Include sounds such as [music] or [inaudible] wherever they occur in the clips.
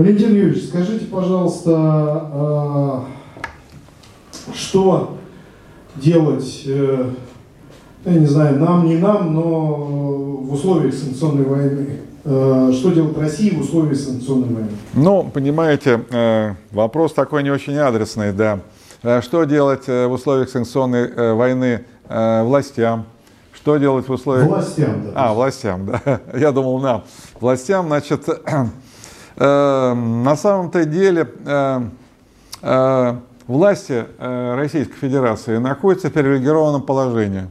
Валентин Юрьевич, скажите, пожалуйста, а, что делать, э, я не знаю, нам, не нам, но в условиях санкционной войны? Э, что делать России в условиях санкционной войны? Ну, понимаете, э, вопрос такой не очень адресный, да. Что делать в условиях санкционной войны властям? Что делать в условиях... Властям, да. А, властям, да. [laughs] Я думал, нам. Властям, значит, [clears throat] на самом-то деле власти э, Российской Федерации находятся в привилегированном положении,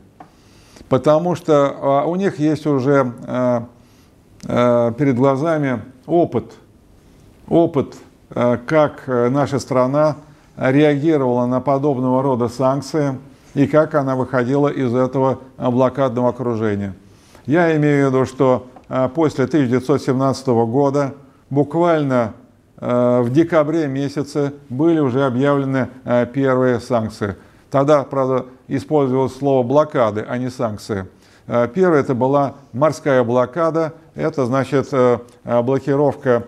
потому что а, у них есть уже э, э, перед глазами опыт, опыт, как наша страна реагировала на подобного рода санкции и как она выходила из этого блокадного окружения. Я имею в виду, что после 1917 года буквально Э, в декабре месяце были уже объявлены э, первые санкции. Тогда, правда, использовалось слово блокады, а не санкции. Э, первая это была морская блокада, это значит блокировка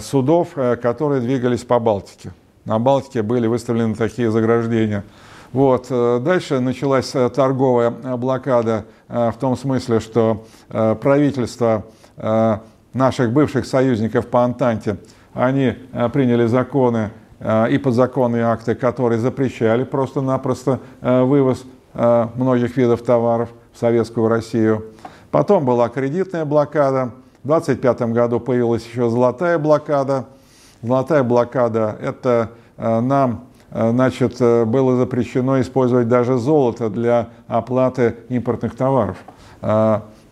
судов, которые двигались по Балтике. На Балтике были выставлены такие заграждения. Вот. Дальше началась торговая блокада в том смысле, что правительство наших бывших союзников по Антанте, они э, приняли законы э, и подзаконные акты, которые запрещали просто-напросто э, вывоз многих видов товаров в советскую Россию. Потом была кредитная блокада. В 1925 году появилась еще золотая блокада. Золотая блокада – это нам значит, было запрещено использовать даже золото для оплаты импортных товаров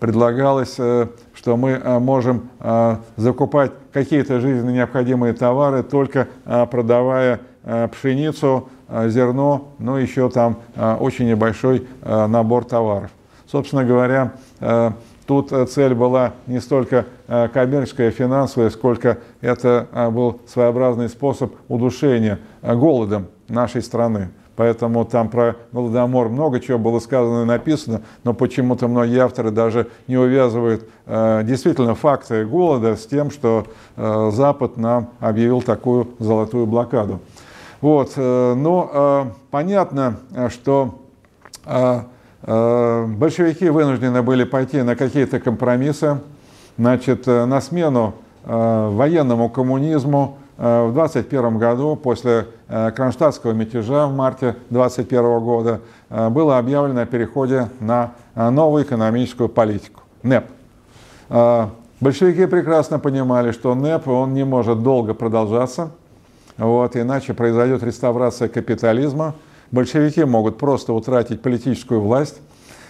предлагалось, э, что мы э, можем э, закупать какие-то жизненно необходимые товары, только продавая пшеницу, зерно, ну еще там очень небольшой набор товаров. Собственно говоря, тут цель была не столько коммерческая, финансовая, сколько это был своеобразный способ удушения голодом нашей страны. Поэтому там про Голодомор много чего было сказано и написано, но почему-то многие авторы даже не увязывают э, действительно факты голода с тем, что э, Запад нам объявил такую золотую блокаду. Вот, э, но э, понятно, что э, э, большевики вынуждены были пойти на какие-то компромиссы, значит, э, на смену э, военному коммунизму, в 2021 году, после э, кронштадтского мятежа в марте 2021 года, э, было объявлено о переходе на новую экономическую политику – НЭП. Большевики прекрасно понимали, что НЭП он не может долго продолжаться, вот, иначе произойдет реставрация капитализма. Большевики могут просто утратить политическую власть.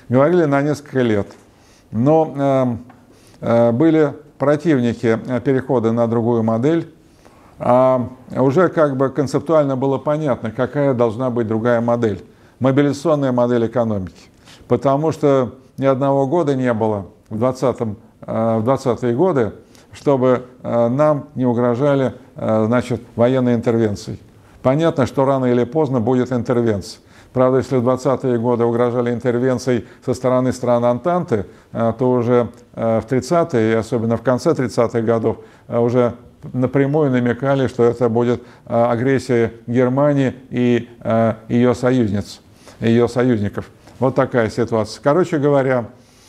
Говорили на несколько лет. Но э, были противники перехода на другую модель, а уже как бы концептуально было понятно, какая должна быть другая модель. Мобилизационная модель экономики. Потому что ни одного года не было в 20-е э, в 20 годы, чтобы э, нам не угрожали э, значит, военной интервенцией. Понятно, что рано или поздно будет интервенция. Правда, если в 20-е годы угрожали интервенцией со стороны стран Антанты, то уже в 30-е, и особенно в конце 30-х годов, уже напрямую намекали, что это будет а, агрессия Германии и а, ее союзниц, ее союзников. Вот такая ситуация. Короче говоря,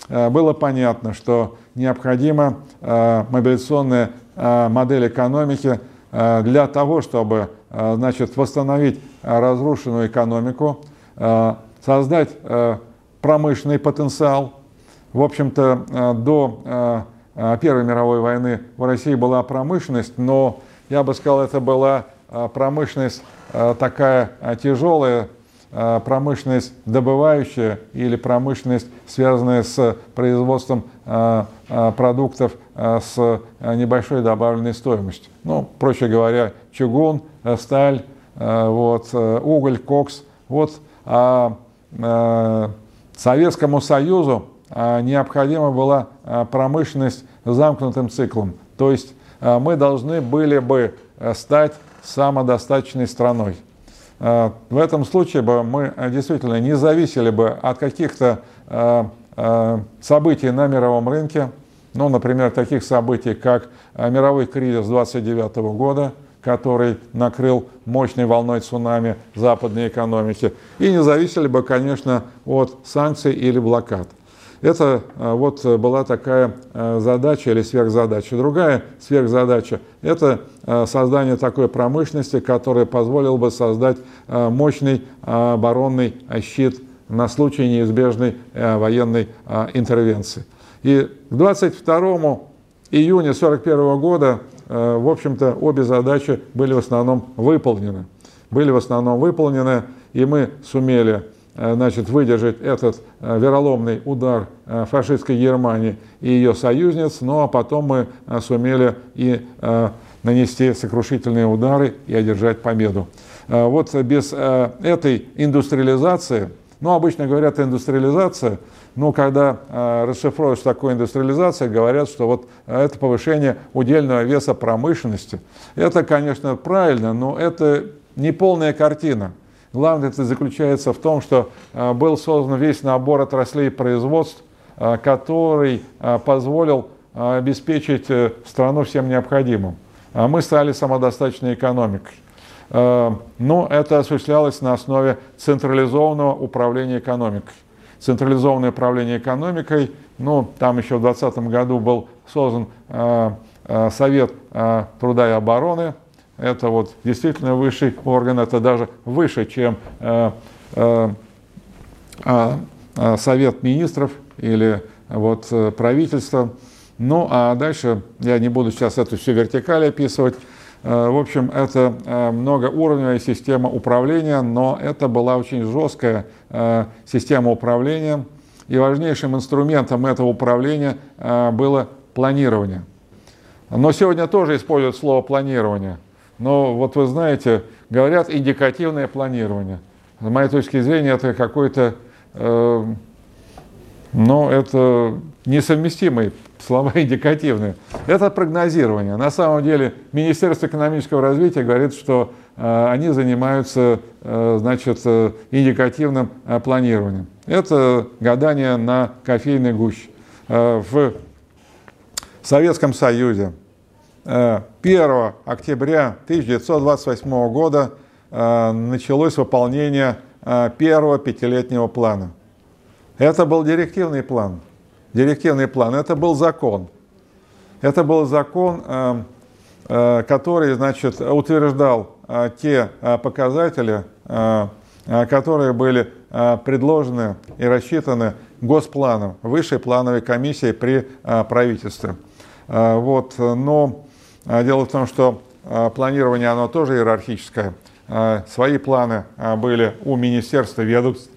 а, было понятно, что необходима мобилизационная модель экономики для того, чтобы значит, восстановить разрушенную экономику, создать промышленный потенциал. В общем-то, до Первой мировой войны в России была промышленность, но я бы сказал, это была а, промышленность а, такая тяжелая, промышленность добывающая или промышленность, связанная с производством продуктов с небольшой добавленной стоимостью. Ну, проще говоря, чугун, сталь, вот, уголь, кокс. Вот, а Советскому Союзу а, необходима была а, промышленность замкнутым циклом. То есть а, мы должны были бы стать самодостаточной страной. В этом случае бы мы действительно не зависели бы от каких-то событий на мировом рынке, ну, например, таких событий, как мировой кризис 29 года, который накрыл мощной волной цунами западной экономики, и не зависели бы, конечно, от санкций или блокад. Это э, вот была такая э, задача или сверхзадача. Другая сверхзадача – это э, создание такой промышленности, которая позволила бы создать мощный оборонный щит на случай неизбежной военной интервенции. И к 22 июня 1941 года, в общем-то, обе задачи были в основном выполнены. Были в основном выполнены, и мы сумели Э, значит, выдержать этот э, вероломный удар э, фашистской Германии и ее союзниц, ну а потом мы сумели и нанести сокрушительные удары и одержать победу. Вот без этой индустриализации, ну обычно говорят индустриализация, но когда что такое индустриализация, говорят, что вот это повышение удельного веса промышленности. Это, конечно, правильно, но это не полная картина. Главное это заключается в том, что э, был создан весь набор отраслей производств, э, который э, позволил обеспечить страну всем необходимым. Мы стали самодостаточной экономикой. Но это осуществлялось на основе централизованного управления экономикой. Централизованное управление экономикой, ну, там еще в 2020 году был создан Совет труда и обороны, это вот действительно высший орган, это даже выше, чем э, э, э, Совет министров или вот э, правительство. Ну а дальше я не буду сейчас эту всю вертикаль описывать. Э, в общем, это э, многоуровневая система управления, но это была очень жесткая система управления. И важнейшим инструментом этого управления было планирование. Но сегодня тоже используют слово планирование – но вот вы знаете, говорят индикативное планирование. С моей точки зрения, это какой-то, э, ну, это несовместимые слова [laughs] индикативные. Это прогнозирование. На самом деле Министерство экономического развития говорит, что э, они занимаются, э, значит, э, индикативным э, планированием. Это гадание на кофейной гуще. Э, в Советском Союзе 1 э, октября 1928 года э, началось выполнение э, первого пятилетнего плана. Это был директивный план. Директивный план, это был закон. Это был закон, который значит, утверждал те показатели, которые были предложены и рассчитаны Госпланом, высшей плановой комиссией при правительстве. Вот, но дело в том, что а, планирование, оно тоже иерархическое. А, свои планы были у министерства ведомств.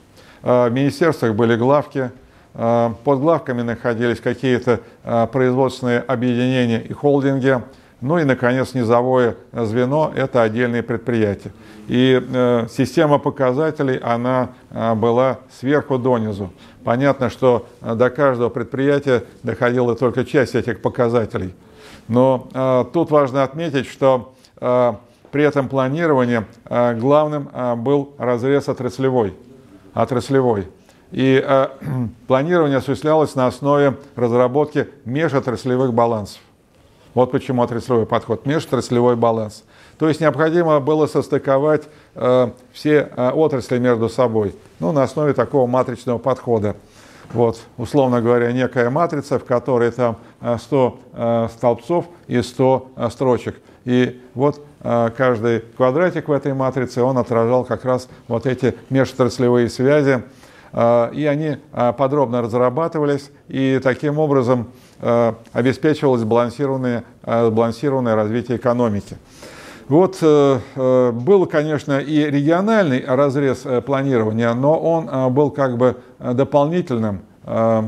В министерствах были главки, под главками находились какие-то производственные объединения и холдинги. Ну и, наконец, низовое звено – это отдельные предприятия. И э, система показателей, она была сверху донизу. Понятно, что до каждого предприятия доходила только часть этих показателей – но э, тут важно отметить, что э, при этом планировании э, главным э, был разрез отраслевой. отраслевой. И э, [clears throat] планирование осуществлялось на основе разработки межотраслевых балансов. Вот почему отраслевой подход, межотраслевой баланс. То есть необходимо было состыковать э, все э, отрасли между собой, ну, на основе такого матричного подхода. Вот, условно говоря, некая матрица, в которой там 100 э, э, столбцов и 100 э, строчек. И вот каждый квадратик в этой матрице, он отражал как раз вот эти межотраслевые связи, и они подробно разрабатывались, и таким образом обеспечивалось сбалансированное, сбалансированное развитие экономики. Вот был, конечно, и региональный разрез планирования, но он был как бы дополнительным, а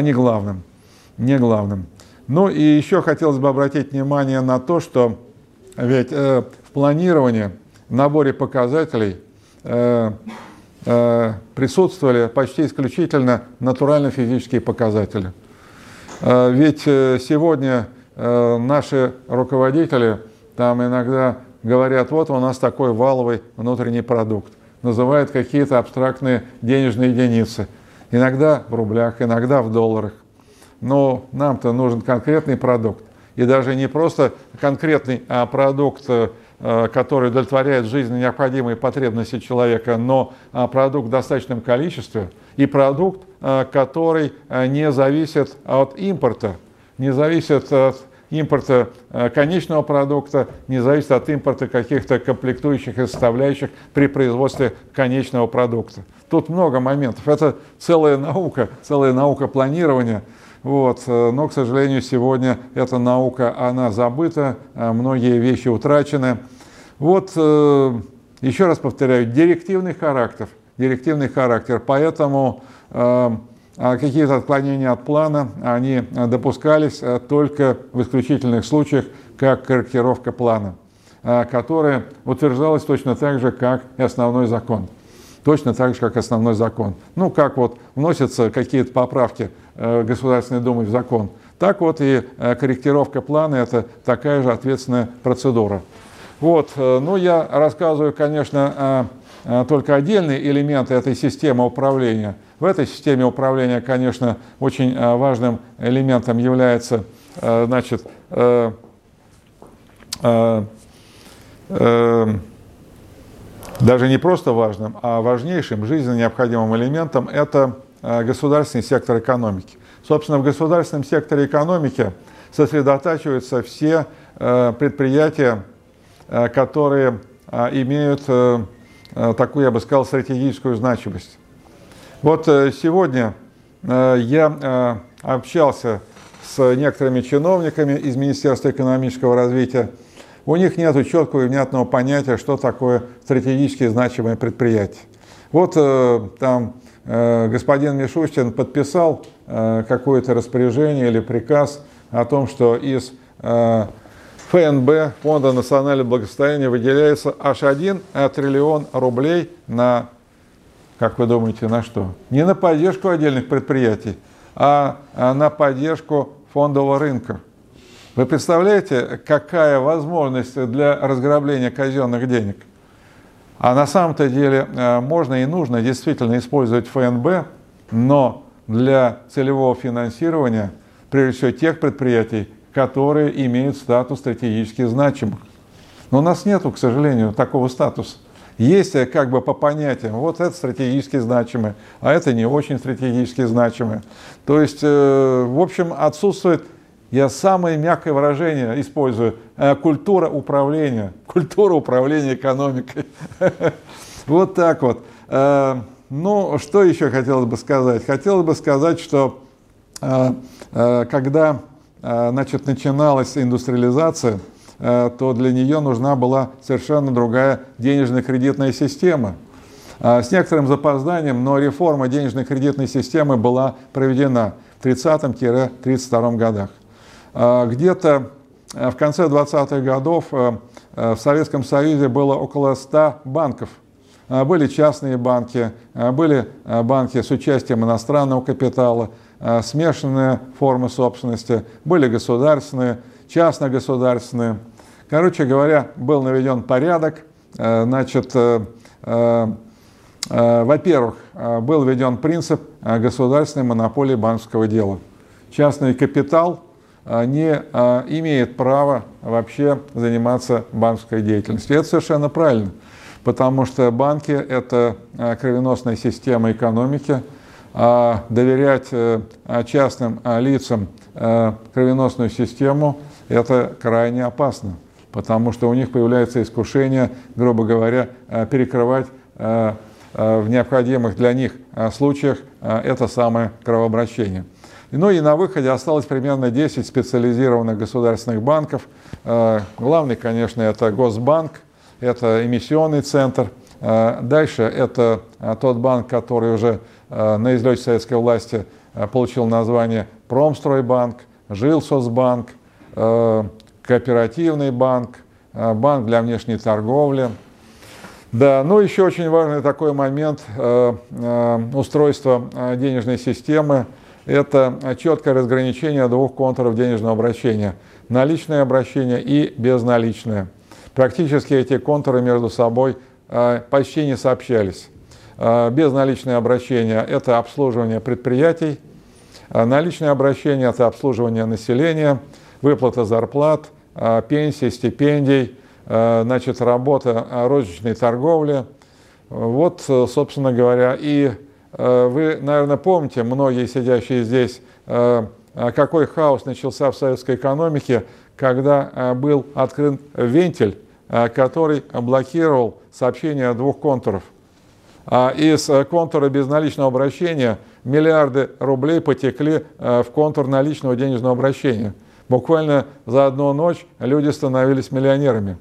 не главным не главным. Ну и еще хотелось бы обратить внимание на то, что ведь э, в планировании, в наборе показателей э, э, присутствовали почти исключительно натурально-физические показатели. Э, ведь э, сегодня э, наши руководители там иногда говорят, вот у нас такой валовый внутренний продукт, называют какие-то абстрактные денежные единицы, иногда в рублях, иногда в долларах. но нам-то нужен конкретный продукт. И даже не просто конкретный а продукт, э, который удовлетворяет жизненно необходимые потребности человека, но а, продукт в достаточном количестве и продукт, который не зависит от импорта, не зависит от импорта э, конечного продукта не зависит от импорта каких-то комплектующих и составляющих при производстве конечного продукта. Тут много моментов. Это целая наука, целая наука планирования. Вот. Э, но, к сожалению, сегодня эта наука, она забыта, э, многие вещи утрачены. Вот, еще раз повторяю, директивный характер. Директивный характер. Поэтому какие-то отклонения от плана, они допускались э, только в исключительных случаях, как корректировка плана, э, которая утверждалась точно так же, как и основной закон. Точно так же, как основной закон. Ну, как вот вносятся какие-то поправки э, Государственной Думы в закон, так вот и корректировка плана – это такая же ответственная процедура. Вот, ну, я рассказываю, конечно, только отдельные элементы этой системы управления – в этой системе управления, конечно, очень э, важным элементом является э, значит, э, даже не просто важным, а важнейшим, жизненно необходимым элементом – это государственный сектор экономики. Собственно, в государственном секторе экономики сосредотачиваются все предприятия, которые имеют такую, я бы сказал, стратегическую значимость. Вот э, сегодня э, я э, общался с некоторыми чиновниками из Министерства экономического развития. У них нет четкого и внятного понятия, что такое стратегически значимое предприятие. Вот там господин Мишустин подписал какое-то распоряжение или приказ о том, что из ФНБ, Фонда национального благосостояния, выделяется аж 1 триллион рублей на как вы думаете, на что? Не на поддержку отдельных предприятий, а, а на поддержку фондового рынка. Вы представляете, какая возможность для разграбления казенных денег? А на самом-то деле э, можно и нужно действительно использовать ФНБ, но для целевого финансирования, прежде всего, тех предприятий, которые имеют статус стратегически значимых. Но у нас нет, к сожалению, такого статуса. Есть э, как бы по понятиям, вот это стратегически значимое, а это не очень стратегически значимое. То есть, э, в общем, отсутствует, я самое мягкое выражение использую, э, культура управления, [laughs] культура управления экономикой. [laughs] Вот так вот. Ну, что еще хотелось бы сказать? Хотелось бы сказать, что когда значит, начиналась индустриализация, то для нее нужна была совершенно другая денежно-кредитная система. А, с некоторым запозданием, но реформа денежно-кредитной системы была проведена в 30-32 годах. А, где-то э, в конце 20-х годов э, в Советском Союзе было около 100 банков. А, были частные банки, были банки с участием иностранного капитала, смешанные формы собственности, были государственные, частно-государственные. Короче говоря, был наведен порядок. Э, значит, э, э, во-первых, был введен принцип государственной монополии банковского дела. Частный капитал не имеет права вообще заниматься банковской деятельностью. Это совершенно правильно, потому что банки – это кровеносная система экономики, а доверять частным лицам кровеносную систему – это крайне опасно потому что у них появляется искушение, грубо говоря, э, перекрывать э, э, в необходимых для них случаях это самое кровообращение. Ну и на выходе осталось примерно 10 специализированных государственных банков. Главный, конечно, это Госбанк, это эмиссионный центр. Дальше это тот банк, который уже на излете советской власти получил название Промстройбанк, Жилсосбанк, кооперативный банк, э, банк для внешней торговли. Да, ну еще очень важный такой момент э, э, устройства денежной системы – это четкое разграничение двух контуров денежного обращения – наличное обращение и безналичное. Практически эти контуры между собой почти не сообщались. Безналичное обращение – это обслуживание предприятий, Наличное обращение – это обслуживание населения, выплата зарплат, пенсий, стипендий, значит, работа розничной торговли. Вот, собственно говоря, и вы, наверное, помните, многие сидящие здесь, какой хаос начался в советской экономике, когда был открыт вентиль, который блокировал сообщение двух контуров – а из э, контура безналичного обращения миллиарды рублей потекли э, в контур наличного денежного обращения. Буквально за одну ночь люди становились миллионерами.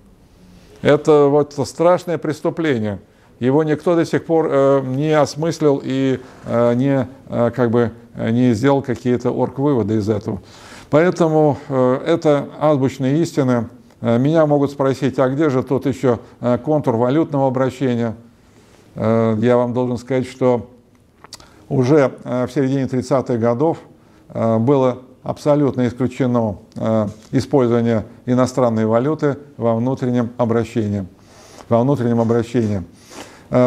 Это вот страшное преступление. Его никто до сих пор э, не осмыслил и не, как бы, не сделал какие-то орг-выводы из этого. Поэтому это азбучные истины. Меня могут спросить, а где же тут еще контур валютного обращения – Э, я вам должен сказать, что уже э, в середине 30-х годов э, было абсолютно исключено использование иностранной валюты во внутреннем обращении. Во внутреннем обращении.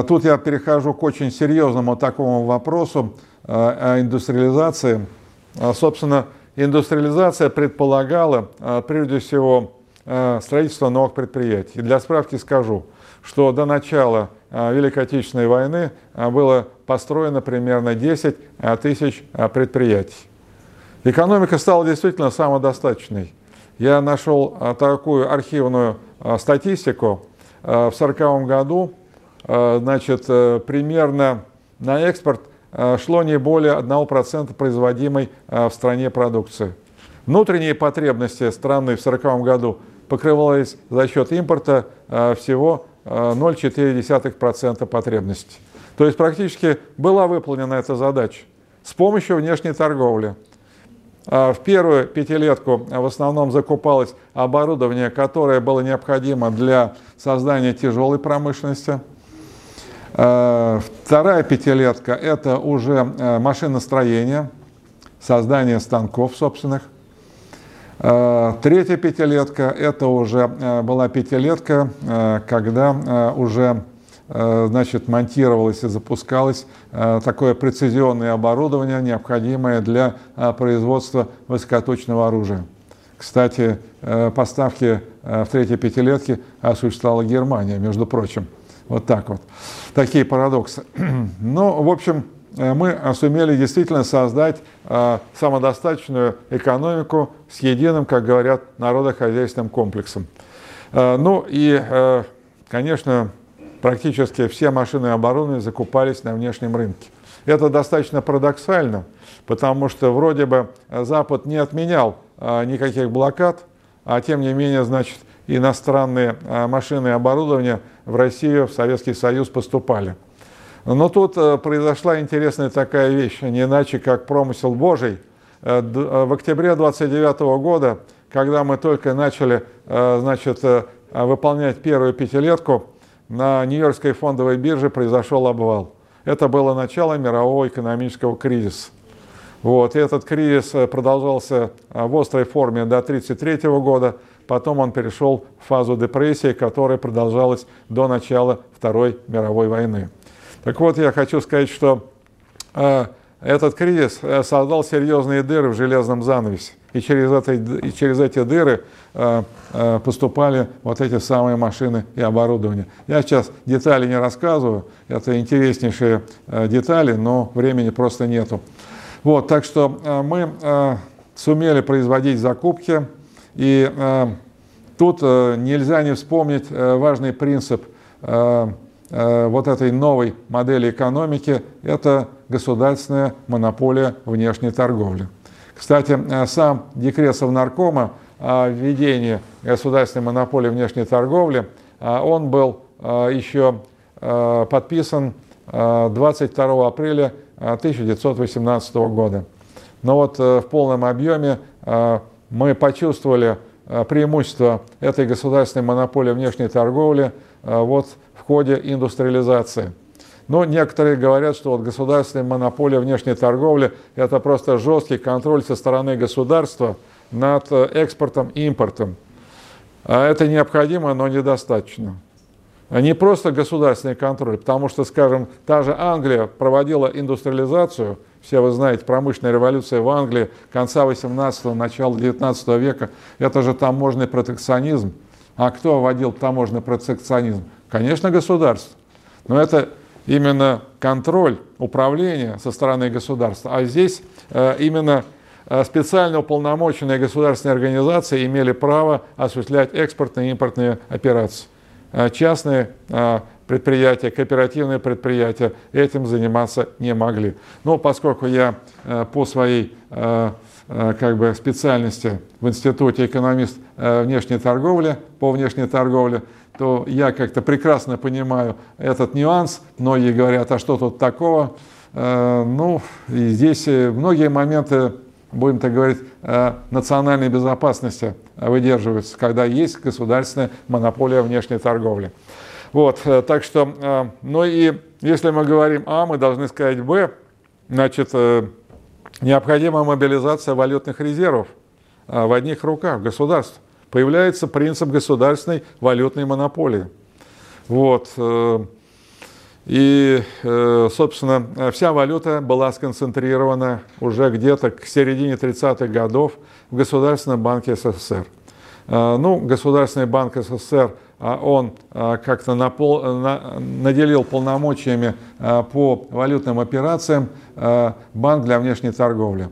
Тут я перехожу к очень серьезному такому вопросу о индустриализации. Собственно, индустриализация предполагала прежде всего строительство новых предприятий. Для справки скажу, что до начала Великой Отечественной войны было построено примерно 10 а, тысяч предприятий. Экономика стала действительно самодостаточной. Я нашел такую архивную статистику. В 1940 году значит, э, примерно на экспорт шло не более 1% производимой в стране продукции. Внутренние потребности страны в 1940 году покрывались за счет импорта всего 0,4% потребностей. То есть практически была выполнена эта задача с помощью внешней торговли. А в первую пятилетку в основном закупалось оборудование, которое было необходимо для создания тяжелой промышленности. А вторая пятилетка – это уже э, машиностроение, создание станков собственных – Э, третья пятилетка – это уже э, была пятилетка, э, когда уже значит, монтировалось и запускалось такое прецизионное оборудование, необходимое для производства высокоточного оружия. Кстати, поставки в третьей пятилетке осуществляла Германия, между прочим. Вот так вот. Такие парадоксы. [clears throat] Ну, в общем, Э, мы сумели действительно создать э, самодостаточную экономику с единым, как говорят, народохозяйственным комплексом. Э, ну и, конечно, практически все машины оборудование закупались на внешнем рынке. Это достаточно парадоксально, потому что вроде бы Запад не отменял никаких блокад, а тем не менее, значит, иностранные машины и оборудование в Россию, в Советский Союз поступали. Но тут э, произошла интересная такая вещь, не иначе как промысел Божий. Э, э, в октябре 29 года, когда мы только начали значит, выполнять первую пятилетку, на Нью-Йоркской фондовой бирже произошел обвал. Это было начало мирового экономического кризиса. Вот. И этот кризис продолжался в острой форме до 1933 года, потом он перешел в фазу депрессии, которая продолжалась до начала Второй мировой войны. Так вот, я хочу сказать, что э, этот кризис э, создал серьезные дыры в железном занавесе. И через, это, и через эти дыры э, э, поступали вот эти самые машины и оборудование. Я сейчас детали не рассказываю, это интереснейшие э, детали, но времени просто нету. Вот, так что э, мы э, сумели производить закупки, и э, тут э, нельзя не вспомнить э, важный принцип э, вот этой новой модели экономики – это государственная монополия внешней торговли. Кстати, э, сам декрет Совнаркома о введении государственной монополии внешней торговли, э, он был еще подписан 22 апреля 1918 года. Но вот в полном объеме мы почувствовали преимущество этой государственной монополии внешней торговли вот ходе индустриализации. Но некоторые говорят, что вот государственная монополия внешней торговли – это просто жесткий контроль со стороны государства над э, экспортом и импортом. А это необходимо, но недостаточно. Не просто государственный контроль, потому что, скажем, та же Англия проводила индустриализацию все вы знаете, промышленная революция в Англии конца 18-го, начала 19 века, это же таможенный протекционизм. А кто вводил таможенный протекционизм? Конечно, государство. Но это именно контроль, управление со стороны государства. А здесь э, именно э, специально уполномоченные государственные организации имели право осуществлять экспортные и импортные операции. Э, частные предприятия, кооперативные предприятия этим заниматься не могли. Но поскольку я по своей как бы специальности в Институте экономист внешней торговли, по внешней торговле, то я как-то прекрасно понимаю этот нюанс. Многие говорят, а что тут такого? Э, ну, и здесь э, многие моменты, будем так говорить, э, национальной безопасности выдерживаются, когда есть государственная монополия внешней торговли. Вот, так что, ну и если мы говорим А, мы должны сказать Б, значит, необходима мобилизация валютных резервов в одних руках государств появляется принцип государственной валютной монополии. Вот. Э, и, э, собственно, вся валюта была сконцентрирована уже где-то к середине 30-х годов в Государственном банке СССР. Э, ну, Государственный банк СССР, он как-то напол, наделил полномочиями по валютным операциям банк для внешней торговли.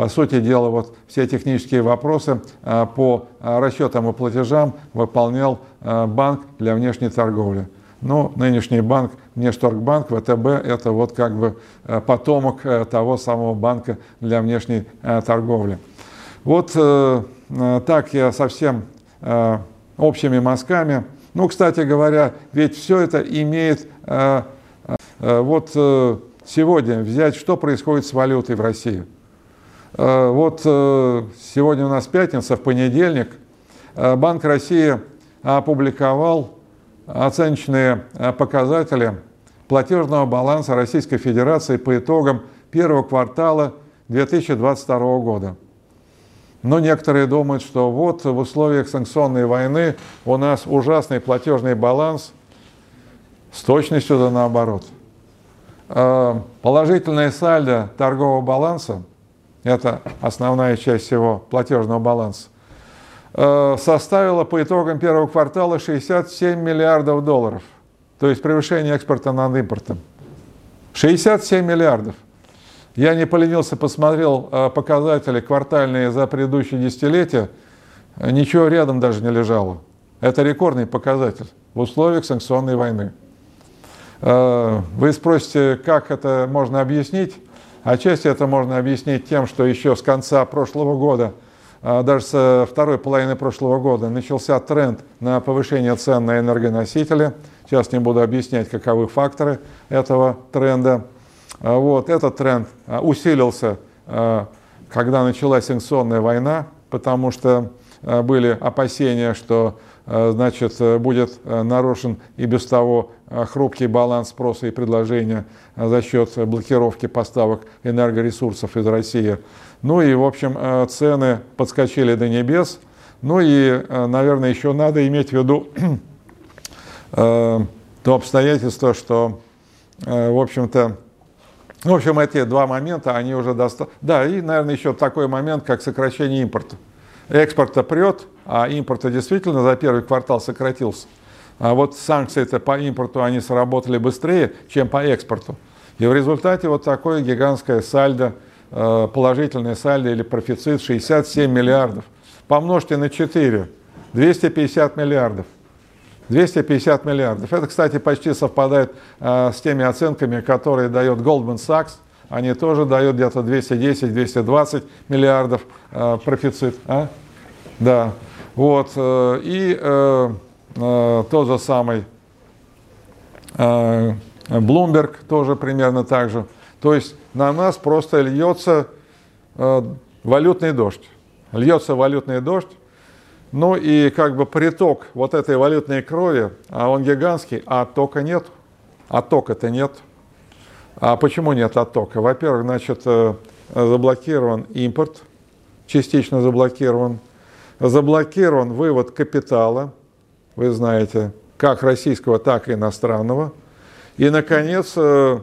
По сути дела, вот все технические вопросы а, по а, расчетам и платежам выполнял а, банк для внешней торговли. Но ну, нынешний банк, Внешторгбанк, ВТБ, это вот как бы потомок того самого банка для внешней торговли. Вот э, так я совсем общими мазками. Ну, кстати говоря, ведь все это имеет... Вот э, сегодня взять, что происходит с валютой в России – Э, вот э, сегодня у нас пятница, в понедельник э, Банк России опубликовал оценочные показатели платежного баланса Российской Федерации по итогам первого квартала 2022 года. Но некоторые думают, что вот в условиях санкционной войны у нас ужасный платежный баланс с точностью да наоборот. Положительное сальдо торгового баланса это основная часть всего платежного баланса, э, составила по итогам первого квартала 67 миллиардов долларов. То есть превышение экспорта над импортом. 67 миллиардов. Я не поленился, посмотрел э, показатели квартальные за предыдущее десятилетие. Ничего рядом даже не лежало. Это рекордный показатель в условиях санкционной войны. Э, вы спросите, как это можно объяснить? Отчасти это можно объяснить тем, что еще с конца прошлого года, а, даже с второй половины прошлого года, начался тренд на повышение цен на энергоносители. Сейчас не буду объяснять, каковы факторы этого тренда. А, вот, этот тренд а, усилился, когда началась санкционная война, потому что были опасения, что Э, значит, э, будет э, нарушен и без того хрупкий баланс спроса и предложения за счет блокировки поставок энергоресурсов из России. Ну и, в общем, цены подскочили до небес. Ну и, наверное, еще надо иметь в виду [clears throat] то обстоятельство, что, в общем-то, в общем, эти два момента, они уже достаточно... Да, и, наверное, еще такой момент, как сокращение импорта экспорта прет, а импорта действительно за первый квартал сократился. А вот санкции-то по импорту, они сработали быстрее, чем по экспорту. И в результате вот такое гигантское сальдо, э, положительное сальдо или профицит 67 миллиардов. Помножьте на 4, 250 миллиардов. 250 миллиардов. Это, кстати, почти совпадает э, с теми оценками, которые дает Goldman Sachs. Они тоже дают где-то 210-220 миллиардов э, профицит. А? Да. Вот. Э, и э, тот же самый Bloomberg тоже примерно так же. То есть на нас просто льется валютный дождь. Льется валютный дождь. Ну и как бы приток вот этой валютной крови, а он гигантский, а оттока нет. Оттока-то нет. А почему нет оттока? Во-первых, значит, э, заблокирован импорт, частично заблокирован заблокирован вывод капитала, вы знаете, как российского, так и иностранного. И, наконец, э,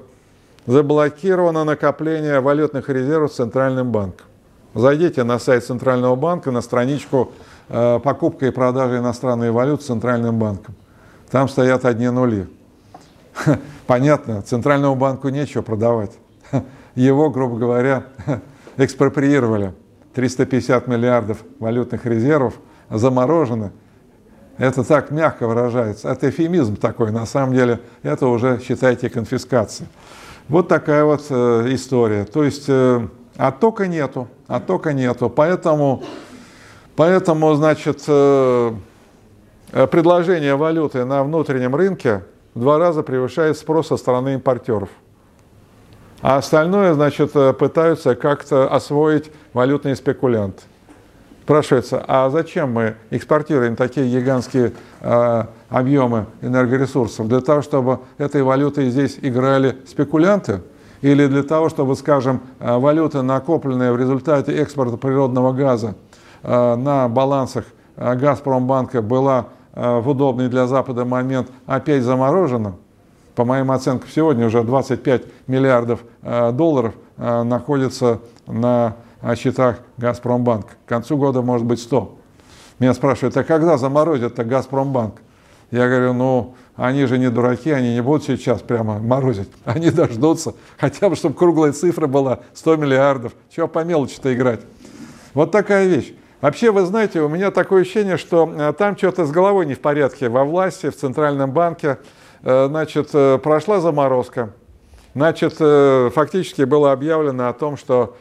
заблокировано накопление валютных резервов Центральным банком. Зайдите на сайт Центрального банка, на страничку покупка и продажа иностранной валюты Центральным банком. Там стоят одни нули. [laughs] Понятно, Центральному банку нечего продавать. [laughs] Его, грубо говоря, [laughs] экспроприировали. 350 миллиардов валютных резервов заморожены. Это так мягко выражается. Это эфемизм такой. На самом деле это уже, считайте, конфискация. Вот такая вот э, история. То есть э, оттока нету, оттока нету. Поэтому, поэтому значит, э, предложение валюты на внутреннем рынке в два раза превышает спрос со стороны импортеров. А остальное, значит, э, пытаются как-то освоить валютные спекулянты. Спрашивается, а зачем мы экспортируем такие гигантские э, объемы энергоресурсов? Для того, чтобы этой валютой здесь играли спекулянты? Или для того, чтобы, скажем, э, валюта, накопленная в результате экспорта природного газа э, на балансах э, Газпромбанка была э, в удобный для Запада момент опять заморожена? по моим оценкам, сегодня уже 25 миллиардов э, долларов э, находится на э, счетах Газпромбанк. К концу года может быть 100. Меня спрашивают, а когда заморозят-то Газпромбанк? Я говорю, ну, они же не дураки, они не будут сейчас прямо морозить. [laughs] Они дождутся, хотя бы, чтобы круглая цифра была 100 миллиардов. Чего по мелочи-то играть? Вот такая вещь. Вообще, вы знаете, у меня такое ощущение, что там что-то с головой не в порядке во власти, в Центральном банке. Э, значит, э, прошла заморозка. Значит, э, фактически было объявлено о том, что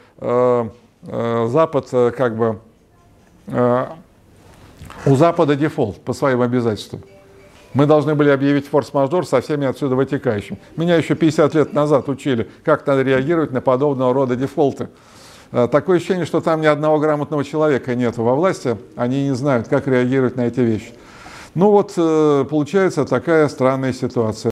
Запад как бы у Запада дефолт по своим обязательствам. Мы должны были объявить форс-мажор со всеми отсюда вытекающими. Меня еще 50 лет назад учили, как надо реагировать на подобного рода дефолты. Такое ощущение, что там ни одного грамотного человека нет во власти, они не знают, как реагировать на эти вещи. Ну вот, э, получается такая странная ситуация.